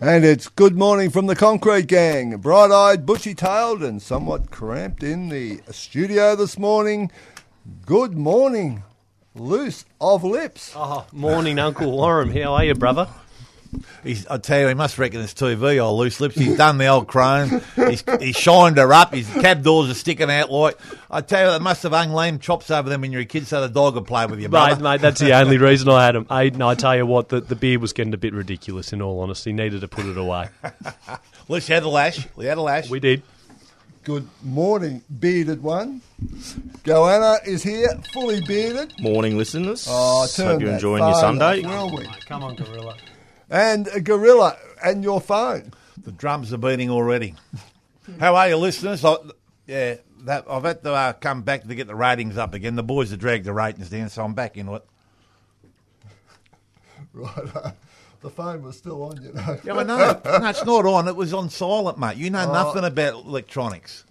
And it's good morning from the Concrete Gang. Bright eyed, bushy tailed, and somewhat cramped in the studio this morning. Good morning, loose of lips. Oh, morning, Uncle Warren. How are you, brother? He's, I tell you, he must reckon it's TV, old loose lips. He's done the old crone. He's, he's shined her up. His cab doors are sticking out like. I tell you, they must have hung lamb chops over them when you were a kid so the dog would play with you. Mate, mate, that's the only reason I had him. Aiden, I tell you what, the, the beard was getting a bit ridiculous, in all honesty. Needed to put it away. At least you had a lash. We had a lash. We did. Good morning, bearded one. Goanna is here, fully bearded. Morning, listeners. Oh, turn Hope you're that enjoying your phone Sunday. off, will we? Come on, Gorilla. And a gorilla and your phone. The drums are beating already. How are you, listeners? I, yeah, that, I've had to uh, come back to get the ratings up again. The boys have dragged the ratings down, so I'm back into it. Right. uh, the phone was still on, you know. Yeah, I know. no, it's not on. It was on silent, mate. You know Oh. nothing about electronics.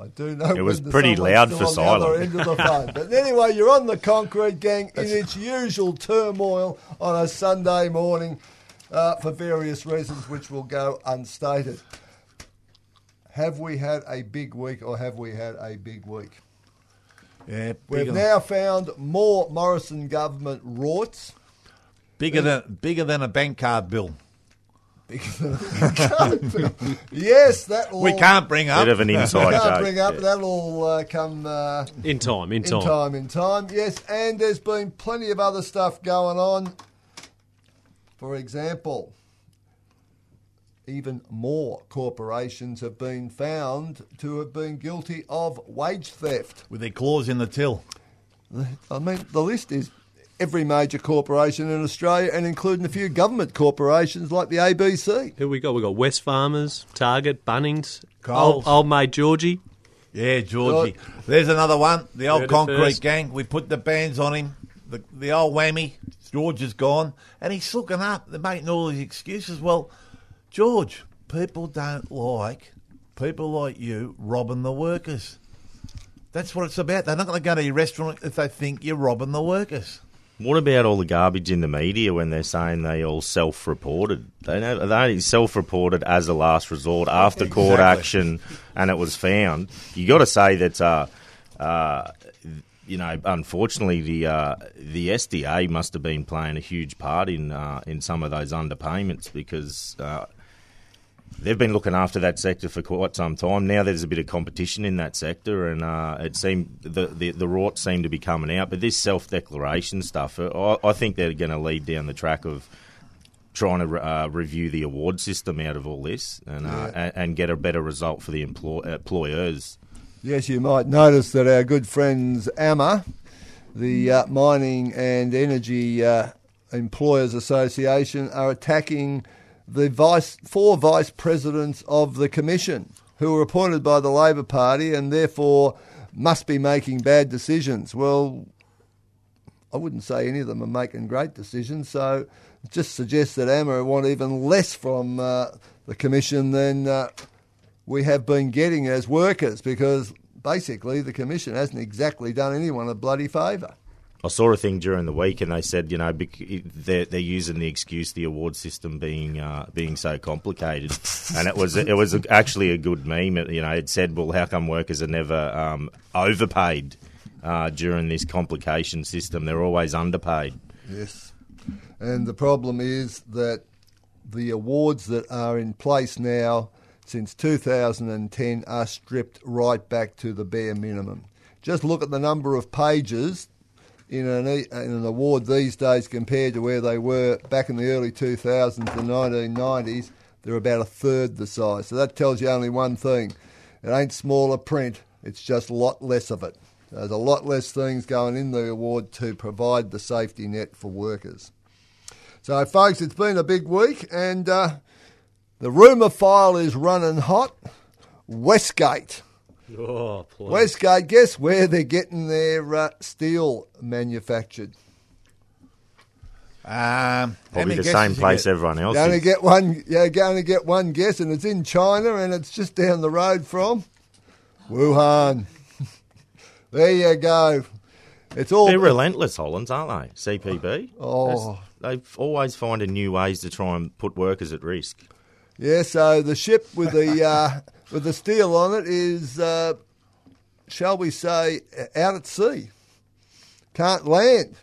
I do know It was pretty loud for on the other silent. end of the phone. But anyway, you're on the concrete gang in its usual turmoil on a Sunday morning uh, for various reasons, which will go unstated. Have we had a big week, or have we had a big week? Yeah, We've now found more Morrison government rorts. bigger than bigger than a bank card bill. yes, that will We can't bring up. Bit of an inside can't joke. bring up. yeah. That'll all uh, come. Uh, In time, in in time. time, in time. Yes, and there's been plenty of other stuff going on. For example, even more corporations have been found to have been guilty of wage theft. with their claws in the till. I mean, the list is every major corporation in Australia, and including a few government corporations like the ABC. Who we got? We got Wesfarmers, Target, Bunnings, Coles. old, old mate Georgie. Yeah, Georgie. There's another one. The old Heard concrete first. gang. We put the bands on him. The the old whammy. George is gone, and he's looking up. They're making all these excuses. Well, George, people don't like people like you robbing the workers. That's what it's about. They're not going to go to your restaurant if they think you're robbing the workers. What about all the garbage in the media when they're saying they all self-reported? They know they only self-reported as a last resort after court action, and it was found. You got to say that. Uh, uh, you know, unfortunately, the uh, the SDA must have been playing a huge part in uh, in some of those underpayments because uh, they've been looking after that sector for quite some time. Now there's a bit of competition in that sector, and uh, it seemed the, the the rorts seem to be coming out. But this self declaration stuff, uh, I, I think they're going to lead down the track of trying to uh, review the award system out of all this and, uh, and, and get a better result for the employ- employers. Yes, you might notice that our good friends AMA, the uh, Mining and Energy uh, Employers Association, are attacking the vice four vice presidents of the commission who were appointed by the Labor Party and therefore must be making bad decisions. Well, I wouldn't say any of them are making great decisions, so just suggests that AMA want even less from uh, the commission than uh, we have been getting as workers because basically the commission hasn't exactly done anyone a bloody favour. I saw a thing during the week, and they said, you know, they're, they're using the excuse the award system being uh, being so complicated, and it was it was actually a good meme. It, you know, it said, well, how come workers are never um, overpaid uh, during this complication system? They're always underpaid. Yes. And the problem is that the awards that are in place now since 2010 are stripped right back to the bare minimum. Just look at the number of pages in an, in an award these days compared to where they were back in the early 2000s and 1990s. They're about a third the size. So that tells you only one thing. It ain't smaller print, it's just a lot less of it. There's a lot less things going in the award to provide the safety net for workers. So, folks, it's been a big week, and uh, the rumour file is running hot. Westgate. Oh, please. Westgate, guess where they're getting their uh, steel manufactured? Um, Probably the same place get? everyone else You're going to is. get one. You're going to get one guess, and it's in China, and it's just down the road from Wuhan. there you go. It's all. They're relentless, Hollands, aren't they? CPB. Oh. They always finding new ways to try and put workers at risk. Yeah, so the ship with the uh, with the steel on it is, uh, shall we say, out at sea. Can't land.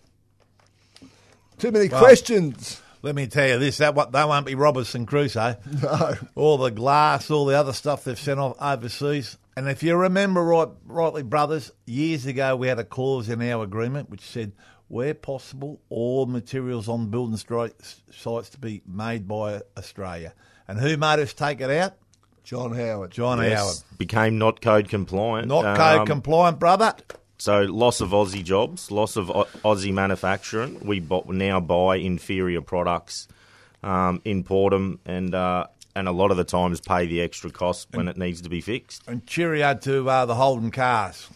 Too many Well- questions. Let me tell you this: that what that won't be Robinson Crusoe. No. All the glass, all the other stuff they've sent off overseas. And if you remember right, rightly, brothers, years ago we had a clause in our agreement which said, where possible, all materials on building sites to be made by Australia. And who made us take it out? John Howard. John Yes, Howard. became not code compliant. Not Um, code compliant, brother. So loss of Aussie jobs, loss of Au- Aussie manufacturing. We bu- now buy inferior products, um, import them, and uh, and a lot of the times pay the extra cost when it needs to be fixed. And cheerio to uh, the Holden cars.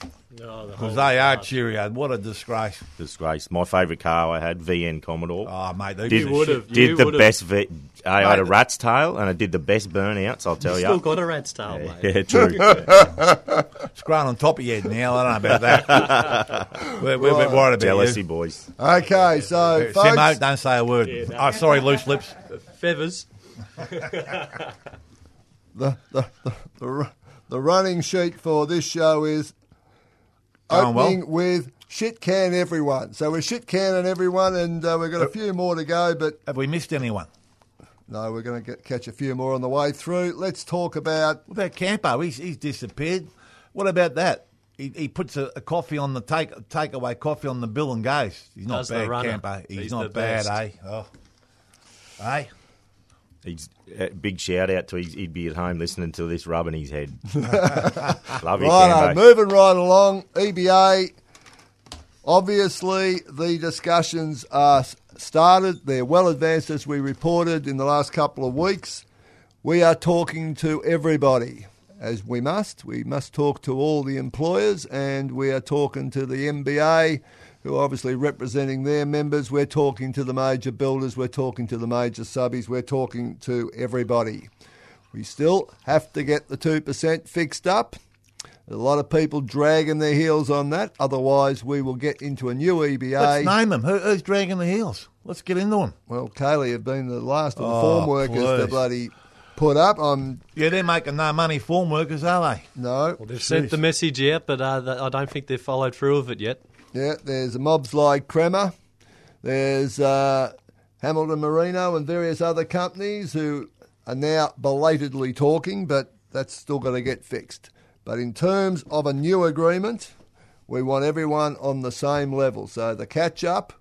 Oh, the Because whole they are class. cheerio. What a disgrace. Disgrace. My favourite car I had, VN Commodore. Oh, mate, they did give a would've- did you the would've- best. V- I had a rat's tail, and I did the best burnouts. I'll tell You you. still got a rat's tail, mate. yeah, true. It's grown on top of your head now. I don't know about that. we're, we're a bit worried about Jealousy, you. boys. Okay, so Simo, folks, don't say a word. Yeah, no. oh, sorry, loose lips. Feathers. The, the, the, the, running sheet for this show is Going well. opening with shit can everyone. So we're shit canning everyone, and uh, we've got a few more to go, but Have we missed anyone? no, we're going to get, catch a few more on the way through. Let's talk about What about Campo? He's, he's disappeared. What about that? He, he puts a, a coffee on the take takeaway coffee on the bill and goes. He's not Does bad, runner. Campo. He's, He's not bad, best. eh? Oh. Hey, He's uh, big shout out to his, he'd be at home listening to this rubbing his head. Love you, Cambo. moving right along. EBA, obviously, the discussions are started. They're well advanced, as we reported in the last couple of weeks. We are talking to everybody, as we must. We must talk to all the employers, and we are talking to the MBA, who are obviously representing their members. We're talking to the major builders. We're talking to the major subbies. We're talking to everybody. We still have to get the 2% fixed up. A lot of people dragging their heels on that. Otherwise, we will get into a new EBA. let's name them. Who, who's dragging the heels? Let's get into them. well, Kaylee have been the last of the Oh, form workers to bloody put up. I'm Yeah, they're making no money form workers, are they? no. Well, they've sent the message out, but uh, I don't think they've followed through with it yet. Yeah, there's mobs like Kremer. There's uh, Hamilton Marino and various other companies who are now belatedly talking, but that's still going to get fixed. But in terms of a new agreement, we want everyone on the same level. So the catch up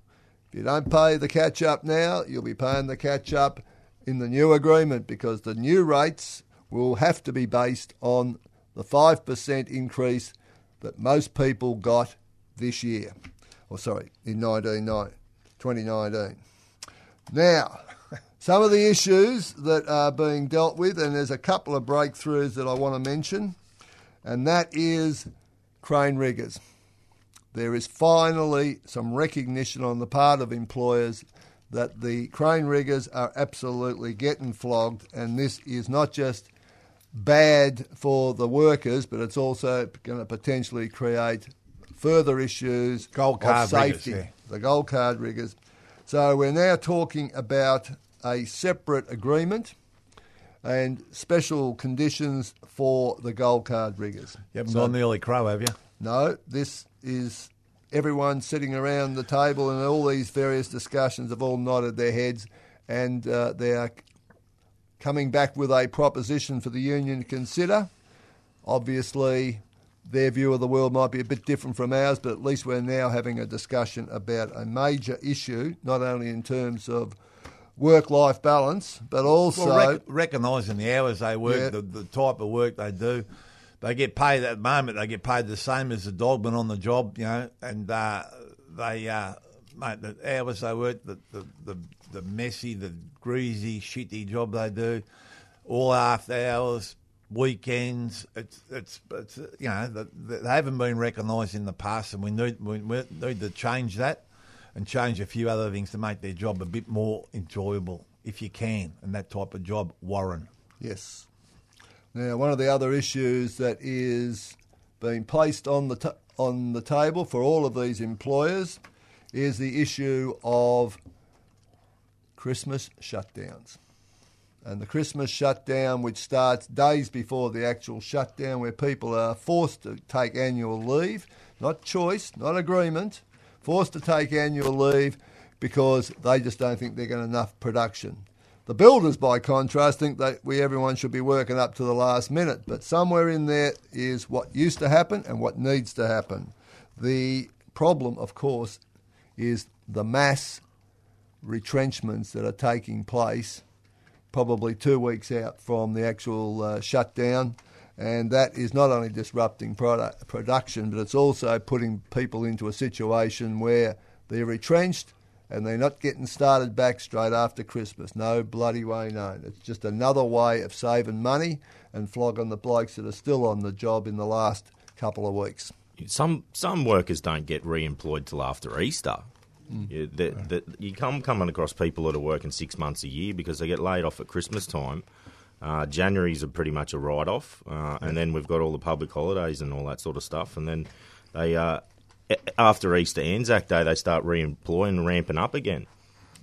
If you don't pay the catch up now, you'll be paying the catch up in the new agreement because the new rates will have to be based on the 5% increase that most people got this year. Or, sorry, in 1990, 2019. Now, some of the issues that are being dealt with, and there's a couple of breakthroughs that I want to mention, and that is crane riggers. There is finally some recognition on the part of employers that the crane riggers are absolutely getting flogged, and this is not just bad for the workers, but it's also going to potentially create further issues Gold of card riggers, safety. yeah. The gold card riggers. So we're now talking about a separate agreement and special conditions for the gold card riggers. You haven't So- gone the early crow, have you? no, this is everyone sitting around the table, and all these various discussions have all nodded their heads, and uh, they are coming back with a proposition for the union to consider. Obviously, their view of the world might be a bit different from ours, but at least we're now having a discussion about a major issue, not only in terms of work-life balance, but also Well, rec- recognising the hours they work, Yeah. the, the type of work they do. They get paid at the moment. They get paid the same as the dogman on the job, you know, and uh, they, uh, mate, the hours they work, the, the, the, the messy, the greasy, shitty job they do, all after hours, weekends. It's, it's, it's you know, the, the, they haven't been recognised in the past, and we need, we, we need to change that and change a few other things to make their job a bit more enjoyable, if you can, and that type of job, Warren. Yes. Now, one of the other issues that is being placed on the ta on the table for all of these employers is the issue of Christmas shutdowns. And the Christmas shutdown, which starts days before the actual shutdown, where people are forced to take annual leave, not choice, not agreement, forced to take annual leave because they just don't think they're getting enough production. The builders, by contrast, think that we everyone should be working up to the last minute, but somewhere in there is what used to happen and what needs to happen. The problem, of course, is the mass retrenchments that are taking place probably two weeks out from the actual uh, shutdown. And that is not only disrupting product, production, but it's also putting people into a situation where they're retrenched and they're not getting started back straight after Christmas. No bloody way known. It's just another way of saving money and flogging the blokes that are still on the job in the last couple of weeks. Some some workers don't get re-employed till after Easter. Yeah, the, the, you come coming across people that are working six months a year because they get laid off at Christmas time. Uh, January's a pretty much a write-off, uh, and then we've got all the public holidays and all that sort of stuff, and then they uh, after Easter Anzac Day they start re-employing and ramping up again.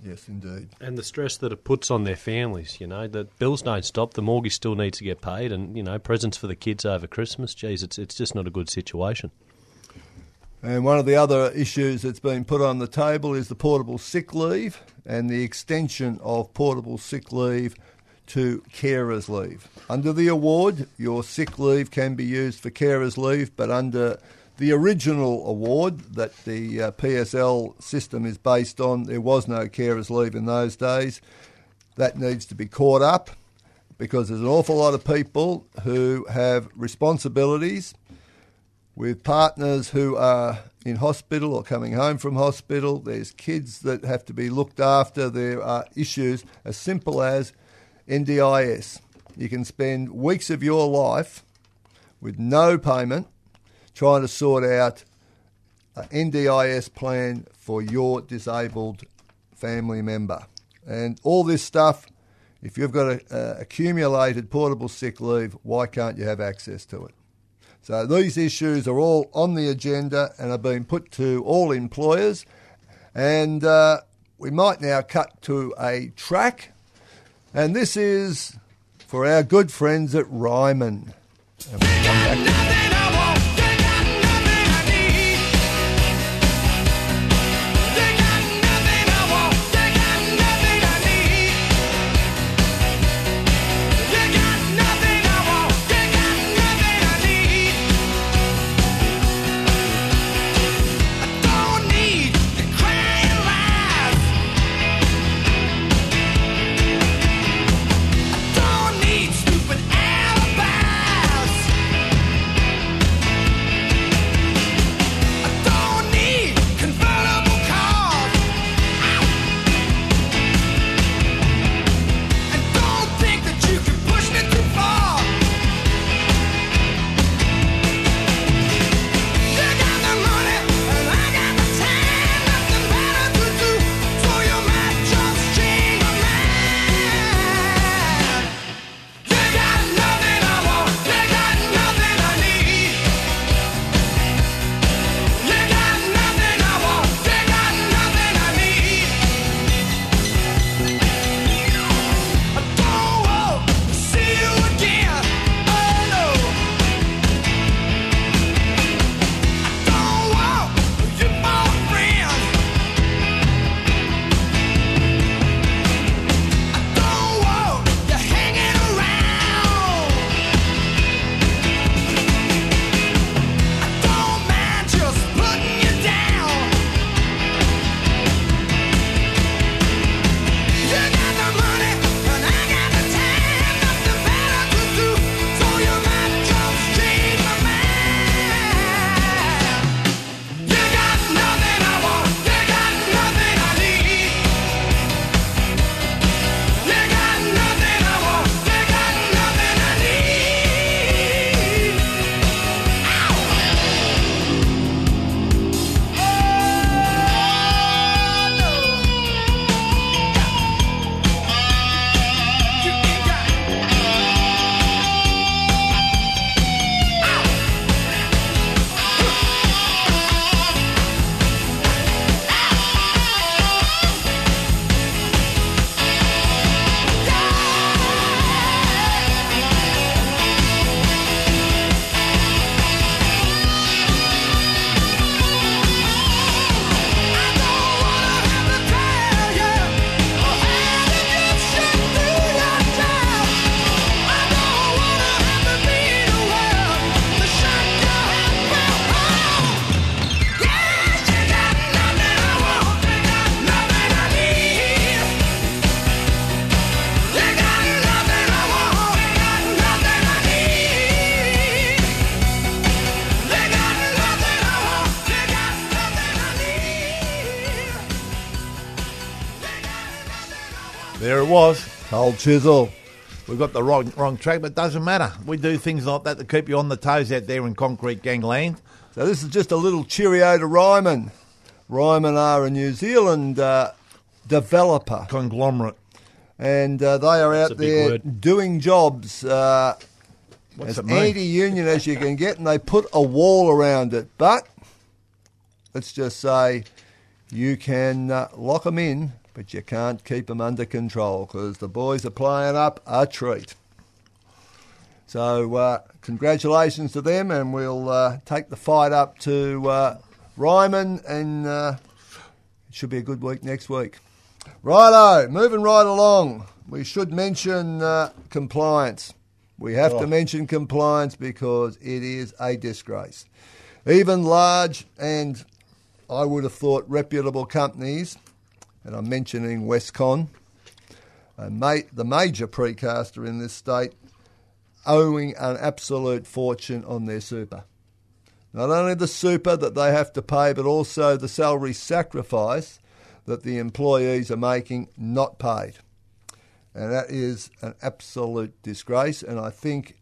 Yes, indeed. And the stress that it puts on their families, you know, the bills don't stop, the mortgage still needs to get paid, and, you know, presents for the kids over Christmas, geez, it's, it's just not a good situation. And one of the other issues that's been put on the table is the portable sick leave and the extension of portable sick leave to carers leave. Under the award, your sick leave can be used for carers leave, but under the original award that the uh, PSL system is based on, there was no carers leave in those days. That needs to be caught up because there's an awful lot of people who have responsibilities with partners who are in hospital or coming home from hospital. There's kids that have to be looked after. There are issues as simple as NDIS. You can spend weeks of your life with no payment trying to sort out an NDIS plan for your disabled family member. And all this stuff, if you've got a, a accumulated portable sick leave, why can't you have access to it? So these issues are all on the agenda and are being put to all employers. And uh, we might now cut to a track. And this is for our good friends at Ryman. Was. Cold chisel. We've got the wrong wrong track, but it doesn't matter. We do things like that to keep you on the toes out there in concrete gangland. So this is just a little cheerio to Ryman. Ryman are a New Zealand uh, developer, Conglomerate. and uh, they are That's out there word. doing jobs uh, as anti-union as you can get, and they put a wall around it. But let's just say you can uh, lock them in, but you can't keep them under control because the boys are playing up a treat. So uh, congratulations to them, and we'll uh, take the fight up to uh, Ryman, and uh, it should be a good week next week. Righto, moving right along. We should mention uh, compliance. We have to mention compliance because it is a disgrace. Even large and I would have thought reputable companies, and I'm mentioning Westkon, ma- the major precaster in this state, owing an absolute fortune on their super. Not only the super that they have to pay, but also the salary sacrifice that the employees are making not paid. And that is an absolute disgrace. And I think,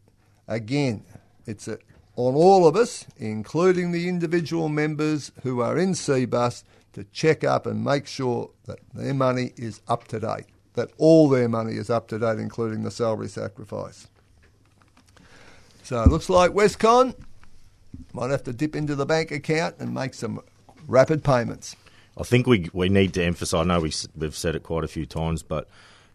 again, it's a, on all of us, including the individual members who are in CBUS, to check up and make sure that their money is up to date, that all their money is up to date, including the salary sacrifice. So it looks like Westkon might have to dip into the bank account and make some rapid payments. I think we we need to emphasise. I know we, we've said it quite a few times, but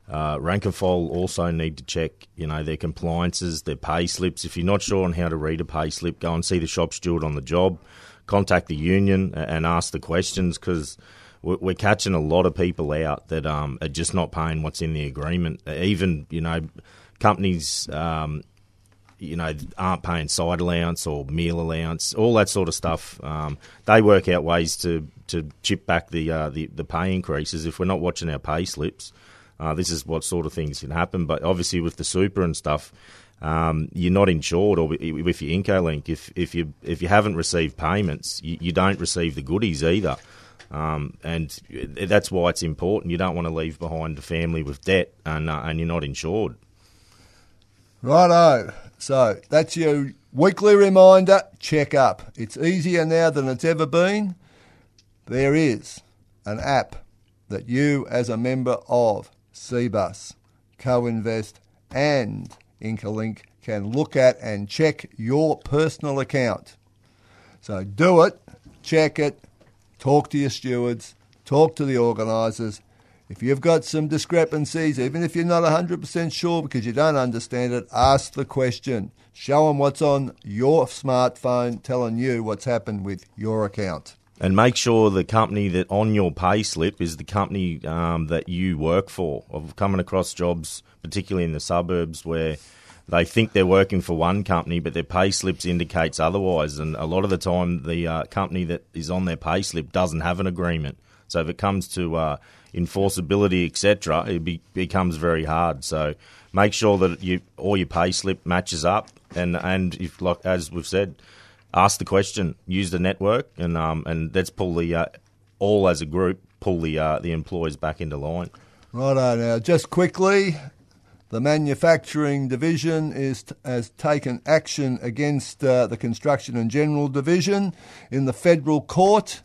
uh, rank and file also need to check, you know, their compliances, their pay slips. If you're not sure on how to read a pay slip, go and see the shop steward on the job. Contact the union and ask the questions because we're catching a lot of people out that um, are just not paying what's in the agreement. Even you know, companies. Um, you know, aren't paying side allowance or meal allowance, all that sort of stuff. Um, they work out ways to, to chip back the, uh, the the pay increases. If we're not watching our pay slips, uh, this is what sort of things can happen. But obviously, with the super and stuff, um, you're not insured, or with your IncoLink, if if you if you haven't received payments, you, you don't receive the goodies either. Um, and that's why it's important. You don't want to leave behind a family with debt, and uh, and you're not insured. Righto. So that's your weekly reminder. Check up. It's easier now than it's ever been. There is an app that you, as a member of CBUS, Co-Invest, and Incolink, can look at and check your personal account. So do it, check it, talk to your stewards, talk to the organisers. If you've got some discrepancies, even if you're not 100% sure because you don't understand it, ask the question. Show them what's on your smartphone telling you what's happened with your account. And make sure the company that on your pay slip is the company um, that you work for. I've coming across jobs, particularly in the suburbs, where they think they're working for one company, but their pay slips indicates otherwise. And a lot of the time, the uh, company that is on their pay slip doesn't have an agreement. So if it comes to uh, enforceability, etc., it be, becomes very hard. So make sure that you all your pay slip matches up, and and if like as we've said, ask the question, use the network, and um and let's pull the uh, all as a group pull the uh, the employees back into line. Righto, now just quickly, the manufacturing division is has taken action against uh, the construction and general division in the federal court.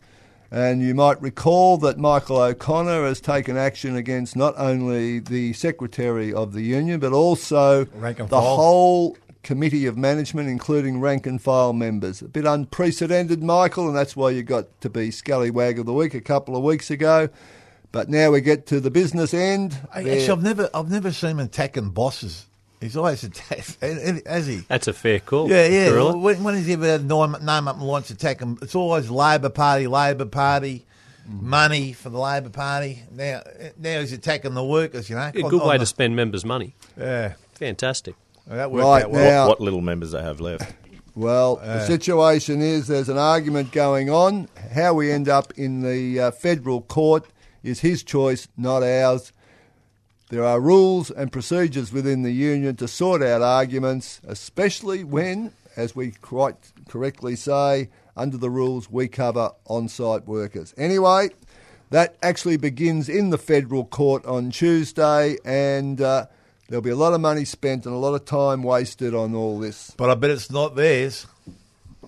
And you might recall that Michael O'Connor has taken action against not only the secretary of the union, but also the file. whole committee of management, including rank and file members. A bit unprecedented, Michael, and that's why you got to be Scallywag of the Week a couple of weeks ago. But now we get to the business end. Actually, I've never, I've never seen him attacking bosses. He's always attacked, has he? That's a fair call. Yeah, yeah. Gorilla. When, when has he ever had name, name up and launch attack him? It's always Labor Party, Labor Party, mm-hmm. money for the Labor Party. Now, now he's attacking the workers. You know, A On- good on way the- to spend members' money. Yeah, Fantastic. That worked Right out well. now- What, what little members they have left. Well, the situation is there's an argument going on. How we end up in the uh, federal court is his choice, not ours. There are rules and procedures within the union to sort out arguments, especially when, as we quite correctly say, under the rules we cover on site workers. Anyway, That actually begins in the federal court on Tuesday, and uh, there'll be a lot of money spent and a lot of time wasted on all this. But I bet it's not theirs.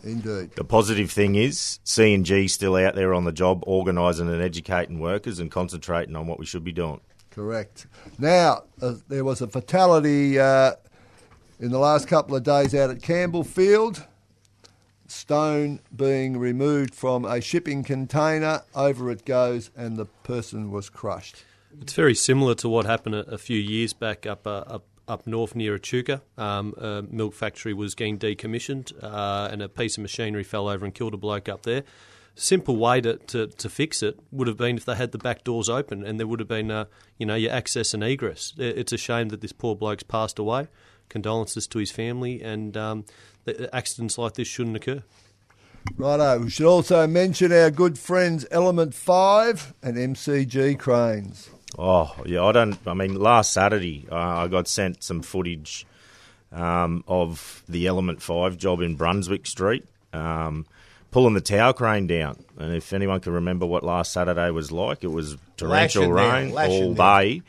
Indeed. The positive thing is C and G still out there on the job, organising and educating workers and concentrating on what we should be doing. Correct. Now, uh, there was a fatality uh, in the last couple of days out at Campbellfield. Stone being removed from a shipping container, over it goes, and the person was crushed. It's very similar to what happened a, a few years back up uh, up up north near Echuca. Um, a milk factory was getting decommissioned, uh, and a piece of machinery fell over and killed a bloke up there. Simple way to, to, to fix it would have been if they had the back doors open and there would have been, uh, you know, your access and egress. It's a shame that this poor bloke's passed away. Condolences to his family, and um, that accidents like this shouldn't occur. Righto, we should also mention our good friends Element 5 and MCG Cranes. Oh yeah, I don't. I mean, last Saturday uh, I got sent some footage um, of the Element Five job in Brunswick Street, um, pulling the tower crane down. And if anyone can remember what last Saturday was like, it was torrential down, rain all day.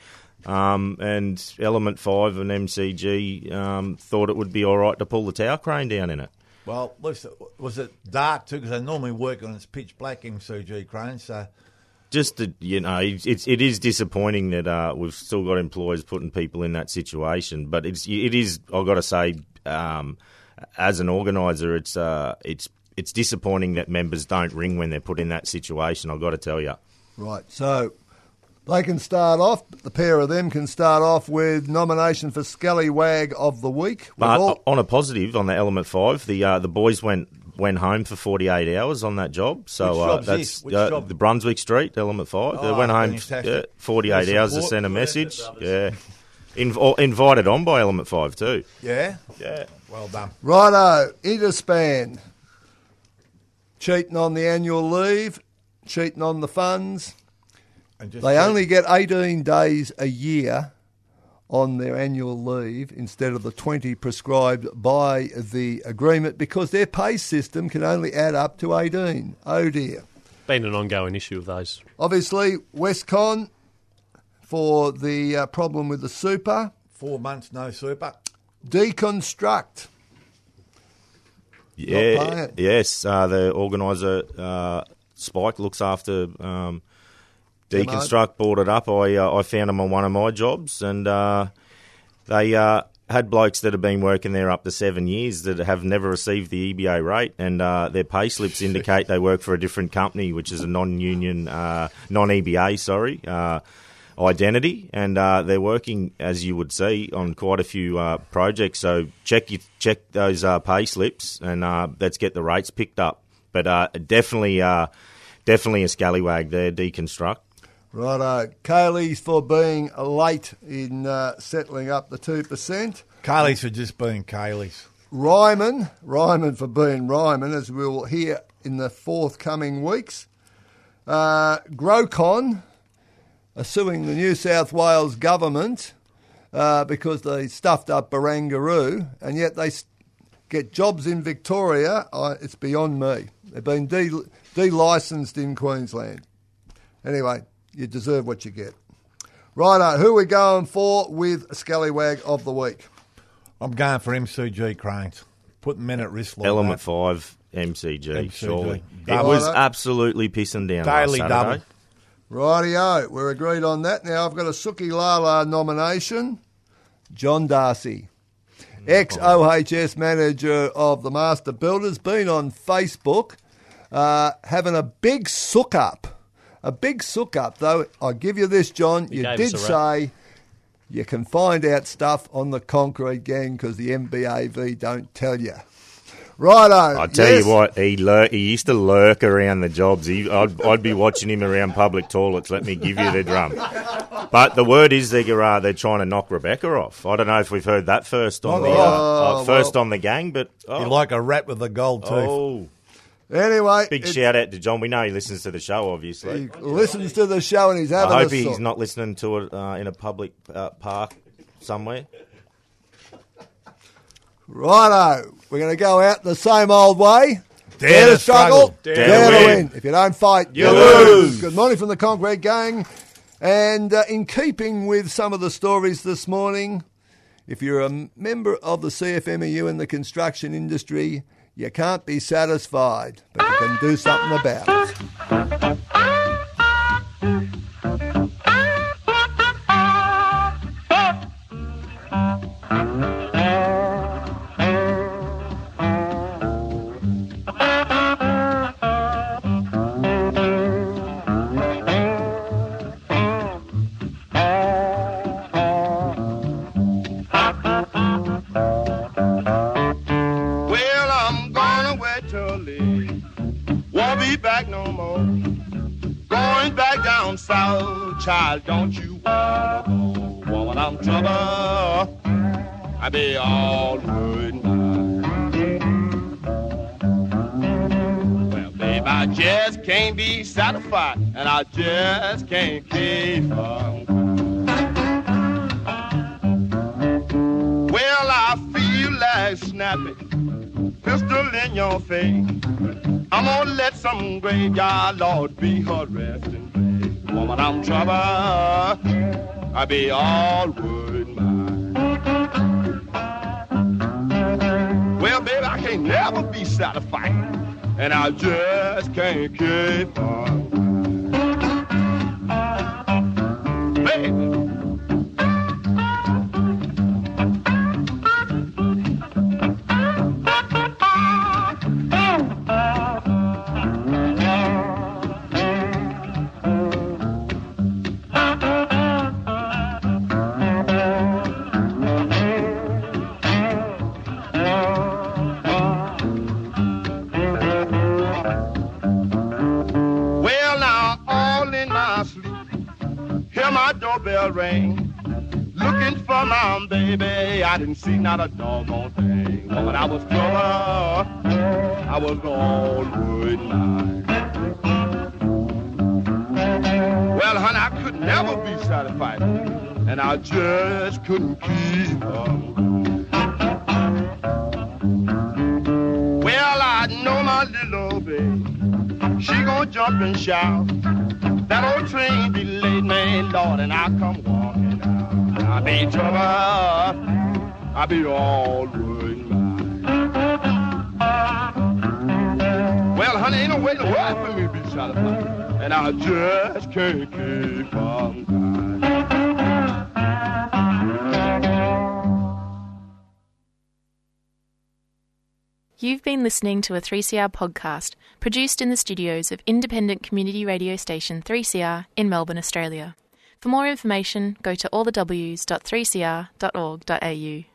Um, and Element Five and MCG um, thought it would be all right to pull the tower crane down in it. Well, was it dark too? Because they normally work on it's pitch black MCG cranes. So just that you know it's it is disappointing that uh, we've still got employers putting people in that situation but it's it is I've got to say um, as an organizer it's uh, it's it's disappointing that members don't ring when they're put in that situation I've got to tell you Right, so they can start off, the pair of them can start off with nomination for Scallywag of the Week. We've but all- on a positive on the element 5 the uh, the boys went went home for 48 hours on that job. So Which uh, job's that's this? Which uh, job? the Brunswick Street element 5 they Oh, went home yeah, 48 Well, hours to support- send a message. yeah. Inv- invited on by element 5 too. Yeah, yeah. Well done. Righto, Interspan. Cheating on the annual leave, cheating on the funds. And just They only get 18 days a year on their annual leave instead of the 20 prescribed by the agreement because their pay system can only add up to 18. Oh dear. Been an ongoing issue of those. Obviously, Westkon for the uh, problem with the super. four months no super. Deconstruct. Yeah, yes. Uh, the organizer uh, Spike looks after um, Deconstruct. It up. I uh, I found them on one of my jobs, and uh, they uh, had blokes that have been working there up to seven years that have never received the EBA rate, and uh, their pay slips indicate they work for a different company, which is a non-union, uh, non-EBA, sorry. Uh, identity, and uh, they're working, as you would see, on quite a few uh, projects. So check you, check those uh, pay slips, and uh, let's get the rates picked up. But uh, definitely, uh, definitely a scallywag there. Deconstruct. Righto. Kaylee's for being late in uh, settling up the 2%. Kaylee's for just being Kaylee's. Ryman, Ryman for being Ryman, as we'll hear in the forthcoming weeks. Uh, Grocon are suing the New South Wales government uh, because they stuffed up Barangaroo, and yet they get jobs in Victoria. Uh, it's beyond me. They've been de- de-licensed in Queensland. Anyway, you deserve what you get. Righto, who are we going for with Scallywag of the Week? I'm going for MCG cranes. Putting men at risk like Element that. five MCG. MCG. Surely it was absolutely pissing down Daily last double. Saturday. Rightio, we're agreed on that. Now I've got a Suki Lala nomination. John Darcy, ex OHS manager of the Master Builders, been on Facebook uh, having a big sook up. A big sook up, though. I give you this, John. He you did us a rap. say you can find out stuff on the concrete gang because the MBAV don't tell you. Righto. I tell yes. you what, he lur- he used to lurk around the jobs. He, I'd, I'd be watching him around public toilets. Let me give you the drum. But the word is they're uh, they're trying to knock Rebecca off. I don't know if we've heard that first on the uh, Oh, uh, first well. on the gang, but oh, You like a rat with a gold tooth. oh, Anyway, big it- shout out to John. We know he listens to the show, obviously. He listens to the show and he's having I hope a he's sook. not listening to it uh, in a public uh, park somewhere. Righto, we're going to go out the same old way. Dare, to struggle, dare, Dare to to win. win. If you don't fight, you, You lose. lose. Good morning from the Concrete Gang. And uh, in keeping with some of the stories this morning, if you're a member of the CFMEU in the construction industry, you can't be satisfied, but you can do something about it. I'm gonna let some graveyard lord be her resting place. Woman, I'm trouble. I be all worried, my. Well, baby, I can't never be satisfied, and I just can't keep on. See not a doggone thing. Woman, I was trouble, I was all worried now. Well, honey, I could never be satisfied, and I just couldn't keep on. Well, I know my little baby. She gonna jump and shout. That old train delayed me, Lord, and I come walking out. I be trouble. I be. Well, honey, ain't no way for me to be satisfied. And I just can't keep on dying. You've been listening to a 3CR podcast produced in the studios of independent community radio station 3CR in Melbourne, Australia. For more information, go to allthews.3cr.org.au.